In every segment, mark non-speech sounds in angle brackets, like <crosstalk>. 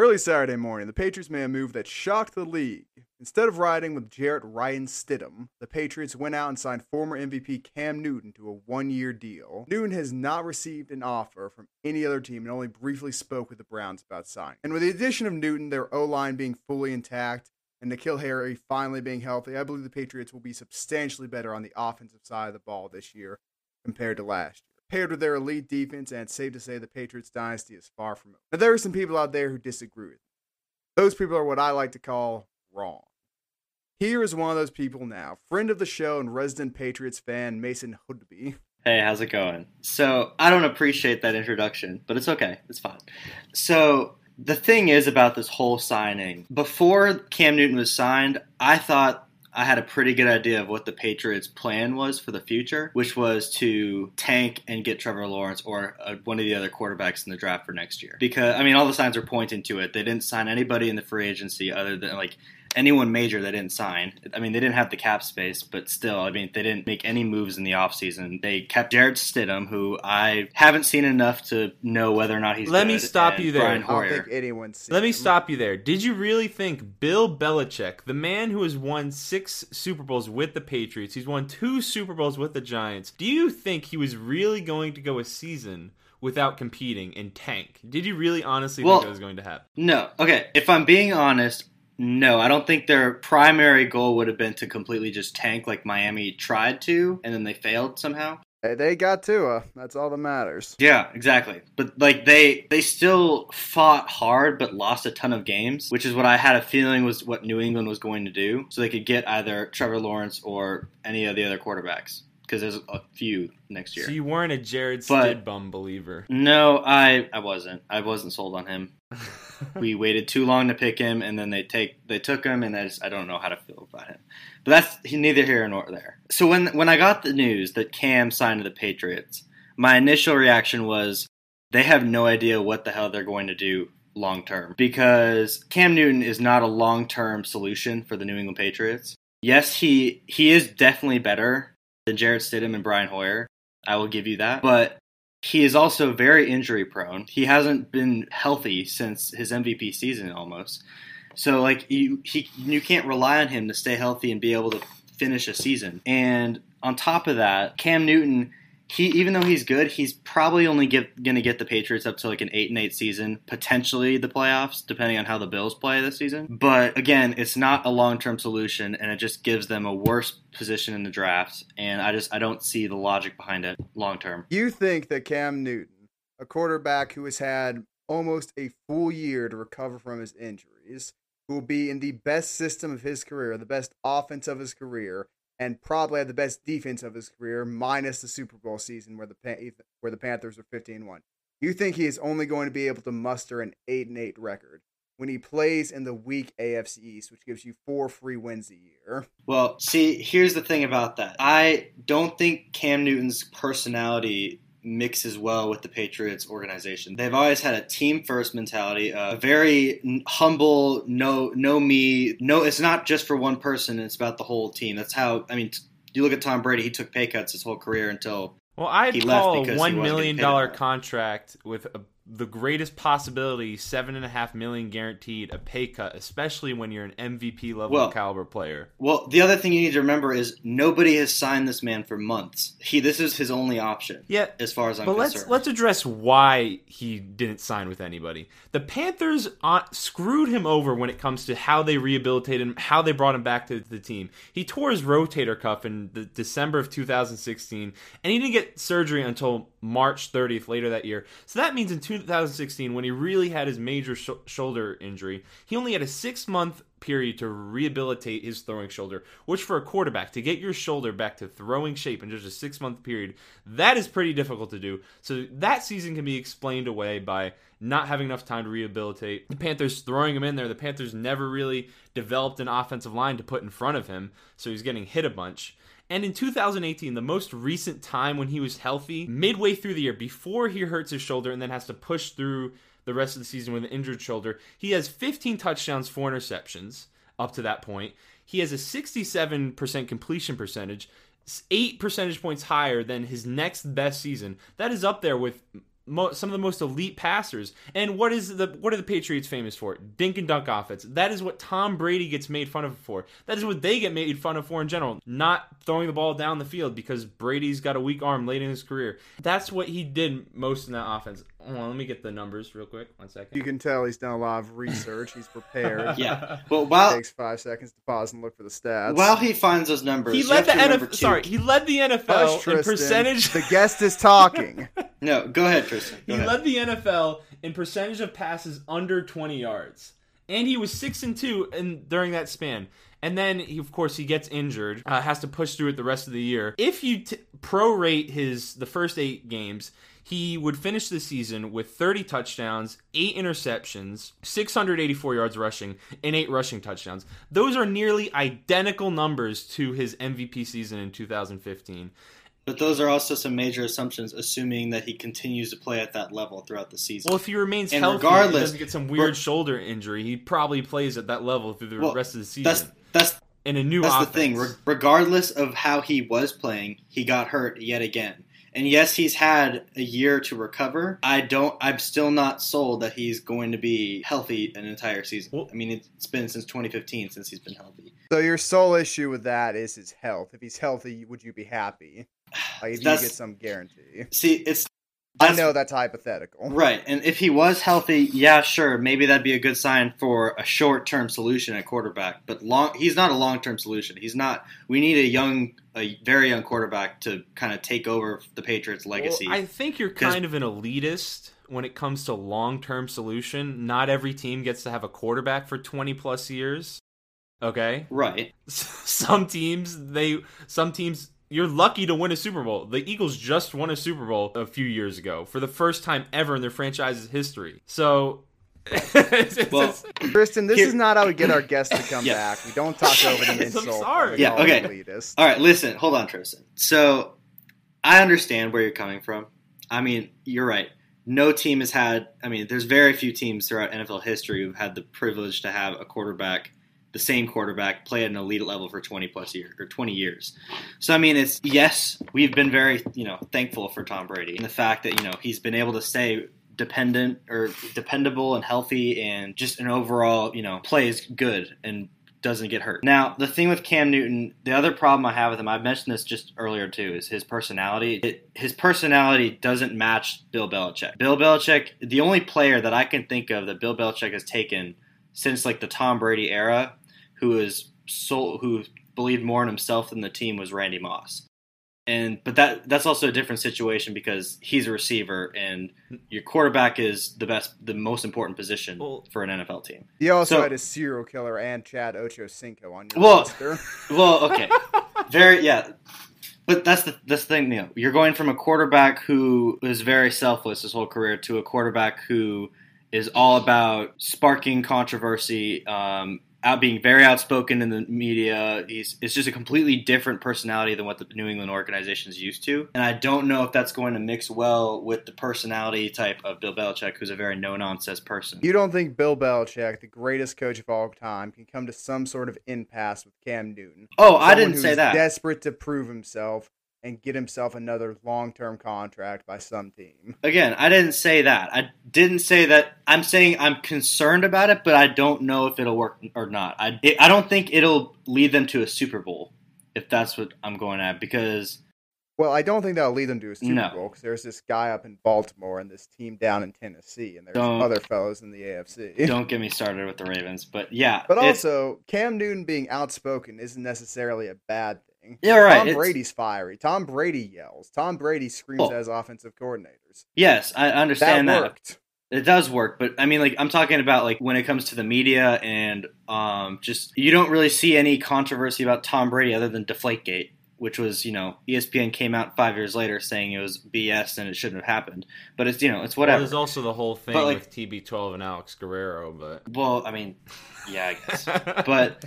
Early Saturday morning, the Patriots made a move that shocked the league. Instead of riding with Jarrett Ryan Stidham, the Patriots went out and signed former MVP Cam Newton to a one year deal. Newton has not received an offer from any other team and only briefly spoke with the Browns about signing. And with the addition of Newton, their O line being fully intact, and N'Keal Harry finally being healthy, I believe the Patriots will be substantially better on the offensive side of the ball this year compared to last year. Paired with their elite defense, and it's safe to say the Patriots dynasty is far from over. Now, there are some people out there who disagree with me. Those people are what I like to call wrong. Here is one of those people now, friend of the show and resident Patriots fan, Mason Hoodby. Hey, how's it going? So, I don't appreciate that introduction, but it's okay. It's fine. So, the thing is about this whole signing, before Cam Newton was signed, I thought I had a pretty good idea of what the Patriots' plan was for the future, which was to tank and get Trevor Lawrence or uh, one of the other quarterbacks in the draft for next year. Because, I mean, all the signs are pointing to it. They didn't sign anybody in the free agency other than, like, anyone major they didn't sign. I mean, they didn't have the cap space, but still, I mean, they didn't make any moves in the offseason. They kept Jarrett Stidham, who I haven't seen enough to know whether or not he's Let good, me stop you there. Brian I don't think anyone's seen Let me stop you there. Did you really think Bill Belichick, the man who has won six Super Bowls with the Patriots, he's won two Super Bowls with the Giants, do you think he was really going to go a season without competing and tank? Did you really honestly Well- think it was going to happen? No. Okay. If I'm being honest, no. I don't think their primary goal would have been to completely just tank like Miami tried to, and then they failed somehow. Hey, they got Tua. That's all that matters. Yeah, exactly. But like they they still fought hard but lost a ton of games, which is what I had a feeling was what New England was going to do. So they could get either Trevor Lawrence or any of the other quarterbacks because there's a few next year. So you weren't a Jarrett But- Stidham believer. no, I I wasn't. I wasn't sold on him. We waited too long to pick him, and then they take they took him, and I just I don't know how to feel about him. But that's he- neither here nor there. So when when I got the news that Cam signed to the Patriots, my initial reaction was they have no idea what the hell they're going to do long term because Cam Newton is not a long term solution for the New England Patriots. Yes, he he is definitely better than Jarrett Stidham and Brian Hoyer. I will give you that, but he is also very injury prone. He hasn't been healthy since his MVP season almost. So like you he you can't rely on him to stay healthy and be able to finish a season. And on top of that, Cam Newton he even though he's good, he's probably only gonna get the Patriots up to like an eight and eight season, potentially the playoffs, depending on how the Bills play this season. But again, it's not a long term solution, and it just gives them a worse position in the draft. And I just I don't see the logic behind it long term. You think that Cam Newton, a quarterback who has had almost a full year to recover from his injuries, who will be in the best system of his career, the best offense of his career, and probably had the best defense of his career, minus the Super Bowl season where the where the Panthers were 15-1. You think he is only going to be able to muster an 8 and 8 record when he plays in the weak AFC East, which gives you four free wins a year? Well, see, here's the thing about that. I don't think Cam Newton's personality mixes well with the Patriots organization. They've always had a team first mentality, a very n- humble, no no me, no it's not just for one person, it's about the whole team. That's how I mean t- you look at Tom Brady, he took pay cuts his whole career until Well, I'd He left call because a one million dollar contract with a, the greatest possibility seven and a half million guaranteed a pay cut, especially when you're an MVP level Well- caliber player. Well, the other thing you need to remember is nobody has signed this man for months. He this is his only option. Yeah, As far as I'm but let's let's address why he didn't sign with anybody. The Panthers uh, screwed him over when it comes to how they rehabilitated him, how they brought him back to the team. He tore his rotator cuff in the December of 2016, and he didn't get surgery until March 30th later that year. So that means in 2016, when he really had his major sh- shoulder injury, he only had a six month period to rehabilitate his throwing shoulder, which for a quarterback to get your shoulder back to throwing shape in just a six month period, that is pretty difficult to do. So that season can be explained away by not having enough time to rehabilitate. The Panthers throwing him in there. The Panthers never really developed an offensive line to put in front of him, so he's getting hit a bunch. And in 2018, the most recent time when he was healthy, midway through the year, before he hurts his shoulder and then has to push through the rest of the season with an injured shoulder, he has 15 touchdowns, four interceptions up to that point. He has a 67% completion percentage, eight percentage points higher than his next best season. That is up there with mo- some of the most elite passers. And what is the what are the Patriots famous for? Dink and dunk offense. That is what Tom Brady gets made fun of for. That is what they get made fun of for in general. Not throwing the ball down the field because Brady's got a weak arm late in his career. That's what he did most in that offense. Hold on, let me get the numbers real quick. One second. You can tell he's done a lot of research. He's prepared. <laughs> Yeah. Well, It while takes five seconds to pause and look for the stats. while he finds those numbers, He led the NFL. Sorry, he led the Hush, NFL in Tristan. percentage. The guest is talking. <laughs> No, go ahead, Tristan. Go He ahead. led the NFL in percentage of passes under 20 yards. And he was 6 and 2 in, during that span. And then, he, of course, he gets injured, uh, has to push through it the rest of the year. If you t- prorate his the first eight games, he would finish the season with 30 touchdowns, 8 interceptions, 684 yards rushing, and 8 rushing touchdowns. Those are nearly identical numbers to his MVP season in 2015. But those are also some major assumptions, assuming that he continues to play at that level throughout the season. Well, if he remains And healthy and regardless- doesn't get some weird but- shoulder injury, he probably plays at that level through the Well, rest of the season. that's that's in a new that's offense. the thing. Re- regardless of how he was playing, he got hurt yet again. And yes, he's had a year to recover. I don't. I'm still not sold that he's going to be healthy an entire season. Well- I mean, it's been since 2015 since he's been healthy. So your sole issue with that is his health. If he's healthy, would you be happy? Like if you get some guarantee. See, it's. I know that's hypothetical. Right, and if he was healthy, yeah, sure, maybe that'd be a good sign for a short-term solution at quarterback. But long, he's not a long-term solution. He's not. We need a young, a very young quarterback to kind of take over the Patriots' legacy. Well, I think you're kind of an elitist when it comes to long-term solution. Not every team gets to have a quarterback for 20 plus years. Okay, right. <laughs> some teams they some teams you're lucky to win a Super Bowl. The Eagles just won a Super Bowl a few years ago for the first time ever in their franchise's history. So. <laughs> it's- it's- Well, Tristan, this Here- is not how we get our guests to come Yeah. back. We don't talk <laughs> over them I'm sorry. Yeah, okay. elitist. All right, listen, hold on, Tristan. So, I understand where you're coming from. I mean, you're right. No team has had. I mean, there's very few teams throughout NFL history who've had the privilege to have a quarterback, the same quarterback, play at an elite level for 20 plus years or 20 years. So, I mean, it's yes, we've been very, you know, thankful for Tom Brady and the fact that you know he's been able to stay dependent or dependable and healthy and just an overall, you know, plays good and doesn't get hurt. Now, the thing with Cam Newton, the other problem I have with him, I mentioned this just earlier too, is his personality. It, his personality doesn't match Bill Belichick. Bill Belichick, the only player that I can think of that Bill Belichick has taken since like the Tom Brady era, who is so who believed more in himself than the team was Randy Moss. And but that that's also a different situation because he's a receiver and your quarterback is the best the most important position Well- for an NFL team. You also So- had a serial killer and Chad Ochocinco on your Well- roster. <laughs> Well, okay. very yeah. But that's the this thing, you know. You're going from a quarterback who is very selfless his whole career to a quarterback who is all about sparking controversy, um, out being very outspoken in the media. He's it's just a completely different personality than what the New England organization is used to. And I don't know if that's going to mix well with the personality type of Bill Belichick, who's a very no nonsense person. You don't think Bill Belichick, the greatest coach of all time, can come to some sort of impasse with Cam Newton? oh, I didn't say that. Desperate to prove himself and get himself another long-term contract by some team. Again, I didn't say that. I didn't say that. I'm saying I'm concerned about it, but I don't know if it'll work or not. I, it, I don't think it'll lead them to a Super Bowl, if that's what I'm going at, because Well, I don't think that'll lead them to a Super No. Bowl because there's this guy up in Baltimore and this team down in Tennessee, and there's Don't- other fellows in the AFC. don't get me started with the Ravens. But yeah, But also, Cam Newton being outspoken isn't necessarily a bad thing. Yeah, right, Tom it's- Brady's fiery. Tom Brady yells. Tom Brady screams Well, as offensive coordinators. yes, I understand that. worked. It does work, but I mean, like I'm talking about like when it comes to the media and um, just you don't really see any controversy about Tom Brady other than Deflategate, which was you know ESPN came out five years later saying it was BS and it shouldn't have happened. But it's you know it's Well, whatever. there's also the whole thing But, like- with TB12 and Alex Guerrero, but well, I mean, yeah, I guess, <laughs> but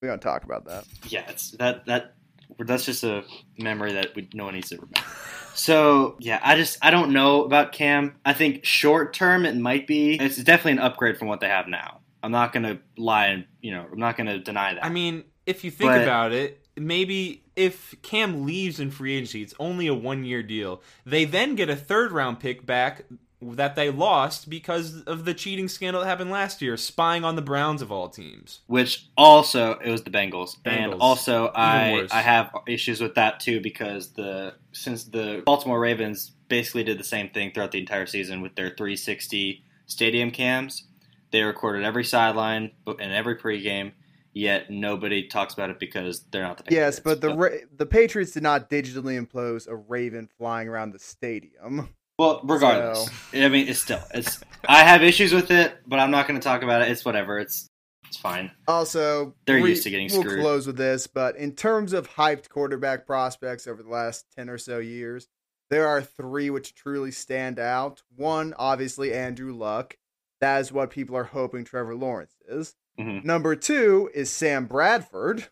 We're gonna talk about that. yeah, it's that that that's just a memory that we, no one needs to remember. <laughs> So yeah, I just I don't know about Cam. I think short term it might be. It's definitely an upgrade from what they have now. I'm not gonna lie and you know I'm not gonna deny that. I mean, if you think But- about it, maybe if Cam leaves in free agency, it's only a one year deal. They then get a third round pick back that they lost because of the cheating scandal that happened last year, spying on the Browns of all teams. Which also it was the Bengals, and Bengals. also I worse. I have issues with that too because the since the Baltimore Ravens basically did the same thing throughout the entire season with their 360 stadium cams. They recorded every sideline and every pregame, yet nobody talks about it because they're not the Patriots. Yes, but the Ra- the Patriots did not digitally impose a raven flying around the stadium. Well, regardless, I mean, it's still it's. I have issues with it, but I'm not going to talk about it. It's whatever. It's it's fine. Also, They're we- used to getting we'll screwed. close with this, but in terms of hyped quarterback prospects over the last ten or so years, there are three which truly stand out. One, obviously, Andrew Luck. That is what people are hoping Trevor Lawrence is. Mhm. Number two is Sam Bradford,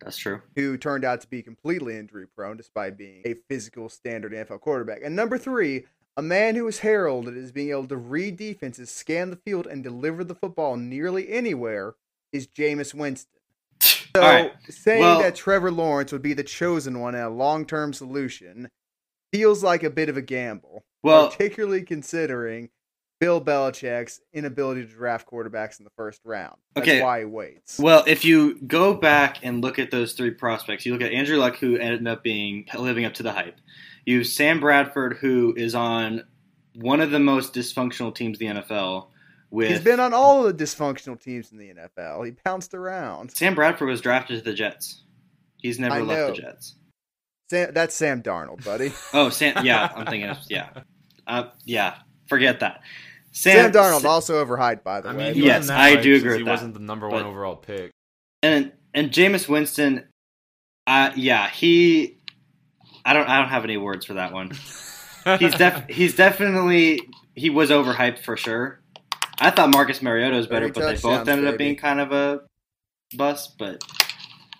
That's true. who turned out to be completely injury prone despite being a physical standard NFL quarterback. And number three, a man who is heralded as being able to read defenses, scan the field, and deliver the football nearly anywhere is Jameis Winston. <laughs> So right. saying Well- that Trevor Lawrence would be the chosen one and a long term solution feels like a bit of a gamble. Well, particularly considering Bill Belichick's inability to draft quarterbacks in the first round. That's Okay. why he waits. Well, if you go back and look at those three prospects, you look at Andrew Luck, who ended up being living up to the hype. You have Sam Bradford, who is on one of the most dysfunctional teams in the NFL. With He's been on all of the dysfunctional teams in the NFL. He bounced around. Sam Bradford was drafted to the Jets. He's never I left know. the Jets. Sam, that's Sam Darnold, buddy. <laughs> Oh, Sam. Yeah, I'm thinking. Of, yeah, uh, yeah. Forget that. Sam, Darnold also overhyped, by the I way. mean, Yes, I hyped do since agree He that. wasn't the number one But- overall pick. and and Jameis Winston. Uh, yeah, he. I don't. I don't have any words for that one. he's def <laughs> he's definitely he was overhyped for sure. I thought Marcus Mariota was better, but they both touchdowns, ended up being kind of a bust. But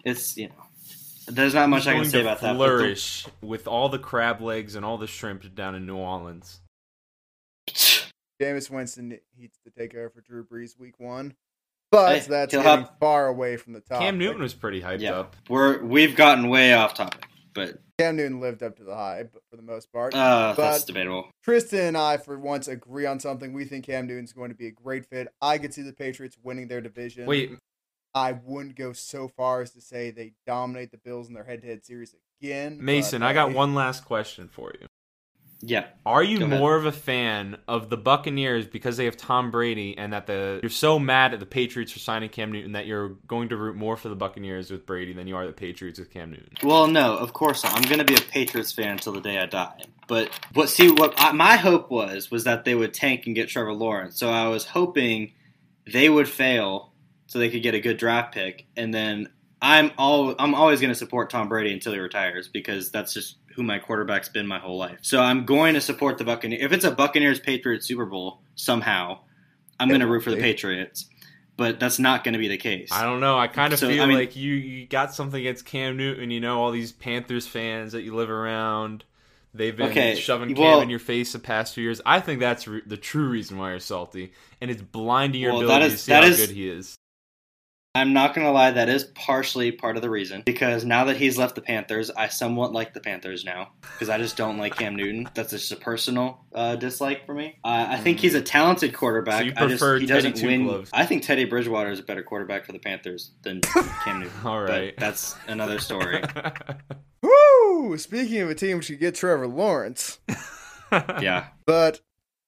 it's you know, there's not much I can say to about that. Flourish with all the crab legs and all the shrimp down in New Orleans. Jameis Winston needs to take over for Drew Brees week one. But Hey, that's he'll getting have- far away from the top. Cam Newton was pretty hyped yeah, up. we're we've gotten way off topic, but Cam Newton lived up to the hype for the most part. uh, But- that's debatable. Tristan and I, for once, agree on something. We think Cam Newton's going to be a great fit. I could see the Patriots winning their division. Wait, I wouldn't go so far as to say they dominate the Bills in their head-to-head series again. Mason, I got one last question for you. Yeah, Are you more of a fan of the Buccaneers because they have Tom Brady and that the you're so mad at the Patriots for signing Cam Newton that you're going to root more for the Buccaneers with Brady than you are the Patriots with Cam Newton? Well, no, of course not. I'm going to be a Patriots fan until the day I die. But what? See, what I, my hope was was that they would tank and get Trevor Lawrence. So I was hoping they would fail so they could get a good draft pick, and then I'm all I'm always going to support Tom Brady until he retires because that's just who my quarterback's been my whole life. So I'm going to support the Buccaneers. If it's a Buccaneers Patriots Super Bowl somehow, I'm going to root for the. Patriots. But that's not going to be the case. I don't know. I kind of So, feel I mean- like you, you got something against Cam Newton. You know, all these Panthers fans that you live around. They've been Okay, shoving Cam well- in your face the past few years. I think that's re- the true reason why you're salty, and it's blinding your Well, ability that to see how is- good he is. I'm not gonna lie, that is partially part of the reason because now that he's left the Panthers, I somewhat like the Panthers now because I just don't like Cam Newton. That's just a personal uh, dislike for me. Uh, I think he's a talented quarterback. So you I just, he Teddy doesn't win. Gloves. I think Teddy Bridgewater is a better quarterback for the Panthers than <laughs> Cam Newton. All right. but that's another story. <laughs> Woo! Speaking of a team which could get Trevor Lawrence, <laughs> yeah, but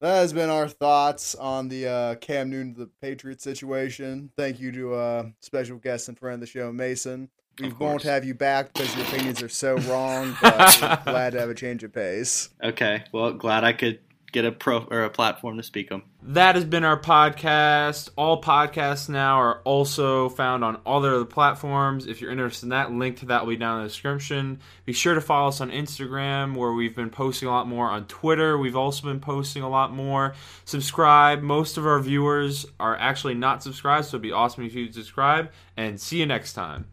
that has been our thoughts on the uh, Cam Newton to the Patriots situation. Thank you to uh, special guest and friend of the show, Mason. We won't have you back because your opinions are so wrong, <laughs> but glad to have a change of pace. okay. Well, glad I could get a pro or a platform to speak them. That has been our podcast. All podcasts now are also found on all their other platforms. If you're interested in that, link to that will be down in the description. Be sure to follow us on Instagram, where we've been posting a lot more. On Twitter, we've also been posting a lot more. Subscribe. Most of our viewers are actually not subscribed, so it'd be awesome if you'd subscribe. And see you next time.